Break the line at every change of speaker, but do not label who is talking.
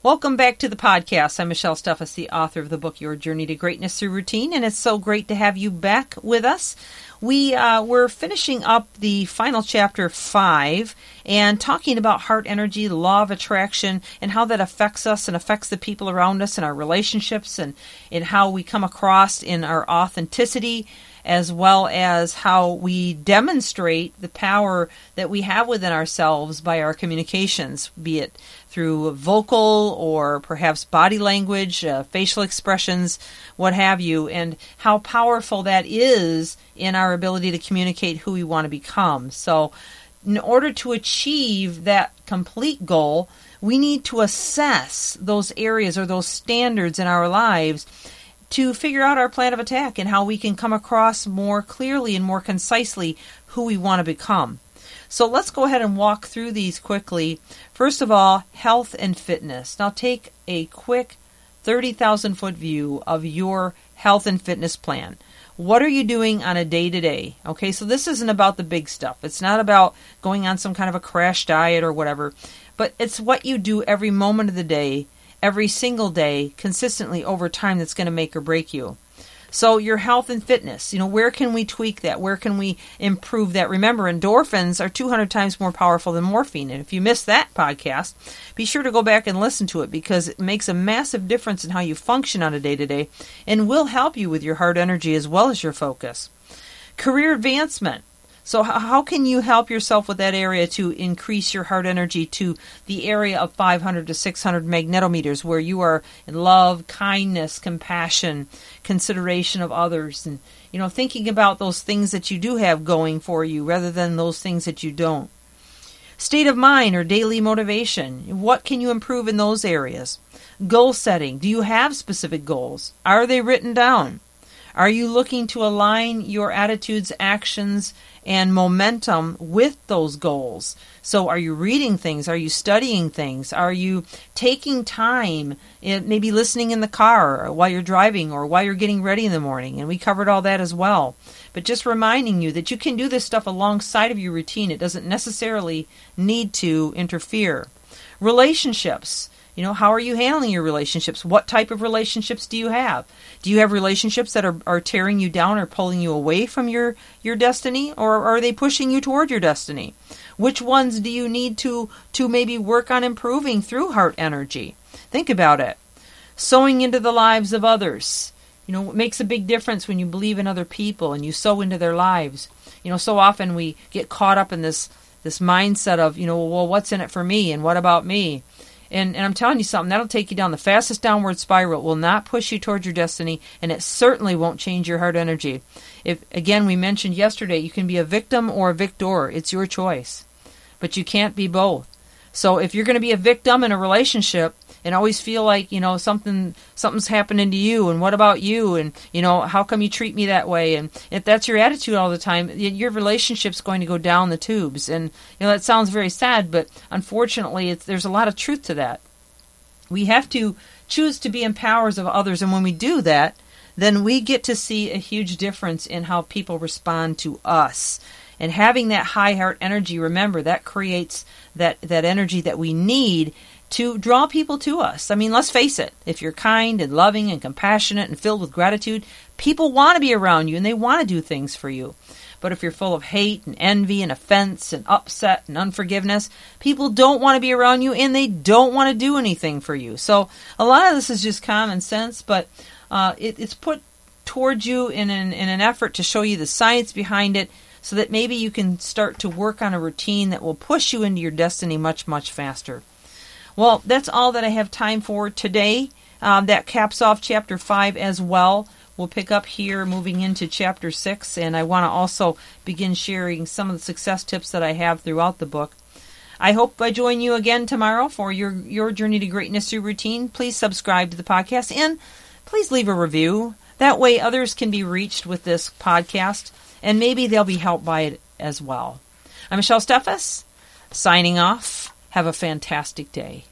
Welcome back to the podcast. I'm Michelle Steffes, the author of the book Your Journey to Greatness Through Routine, and it's so great to have you back with us. We uh, we're finishing up the final chapter five and talking about heart energy, the law of attraction, and how that affects us and affects the people around us and our relationships and in how we come across in our authenticity as well as how we demonstrate the power that we have within ourselves by our communications, be it through vocal or perhaps body language, uh, facial expressions, what have you, and how powerful that is in our ability to communicate who we want to become. So, in order to achieve that complete goal, we need to assess those areas or those standards in our lives to figure out our plan of attack and how we can come across more clearly and more concisely who we want to become. So let's go ahead and walk through these quickly. First of all, health and fitness. Now take a quick 30,000 foot view of your health and fitness plan. What are you doing on a day to day? Okay, so this isn't about the big stuff. It's not about going on some kind of a crash diet or whatever, but it's what you do every moment of the day every single day consistently over time that's going to make or break you. So your health and fitness, you know, where can we tweak that? Where can we improve that? Remember, endorphins are 200 times more powerful than morphine. And if you missed that podcast, be sure to go back and listen to it because it makes a massive difference in how you function on a day to day and will help you with your heart energy as well as your focus. Career advancement. So, how can you help yourself with that area to increase your heart energy to the area of 500 to 600 magnetometers, where you are in love, kindness, compassion, consideration of others, and you know, thinking about those things that you do have going for you rather than those things that you don't? State of mind or daily motivation. What can you improve in those areas? Goal setting. Do you have specific goals? Are they written down? Are you looking to align your attitudes, actions, and momentum with those goals? So, are you reading things? Are you studying things? Are you taking time, eh, maybe listening in the car while you're driving or while you're getting ready in the morning? And we covered all that as well. But just reminding you that you can do this stuff alongside of your routine. It doesn't necessarily need to interfere. Relationships. You know, how are you handling your relationships? What type of relationships do you have? Do you have relationships that are, are tearing you down or pulling you away from your, your destiny? Or are they pushing you toward your destiny? Which ones do you need to, to maybe work on improving through heart energy? Think about it. Sowing into the lives of others. You know, it makes a big difference when you believe in other people and you sow into their lives. You know, so often we get caught up in this this mindset of, you know, well, what's in it for me and what about me? And, and I'm telling you something, that'll take you down the fastest downward spiral. It will not push you towards your destiny, and it certainly won't change your heart energy. If again we mentioned yesterday, you can be a victim or a victor. It's your choice. But you can't be both. So if you're going to be a victim in a relationship, and always feel like you know something something's happening to you and what about you? And you know how come you treat me that way? And if that's your attitude all the time your relationship's going to go down the tubes. And you know that sounds very sad but unfortunately it's there's a lot of truth to that. We have to choose to be empowers of others and when we do that then we get to see a huge difference in how people respond to us. And having that high heart energy remember that creates that that energy that we need to draw people to us. I mean, let's face it, if you're kind and loving and compassionate and filled with gratitude, people want to be around you and they want to do things for you. But if you're full of hate and envy and offense and upset and unforgiveness, people don't want to be around you and they don't want to do anything for you. So a lot of this is just common sense, but uh, it, it's put towards you in an, in an effort to show you the science behind it so that maybe you can start to work on a routine that will push you into your destiny much, much faster. Well, that's all that I have time for today. Um, that caps off chapter 5 as well. We'll pick up here moving into chapter 6, and I want to also begin sharing some of the success tips that I have throughout the book. I hope I join you again tomorrow for your, your journey to greatness through routine. Please subscribe to the podcast and please leave a review. That way, others can be reached with this podcast, and maybe they'll be helped by it as well. I'm Michelle Steffes, signing off. Have a fantastic day.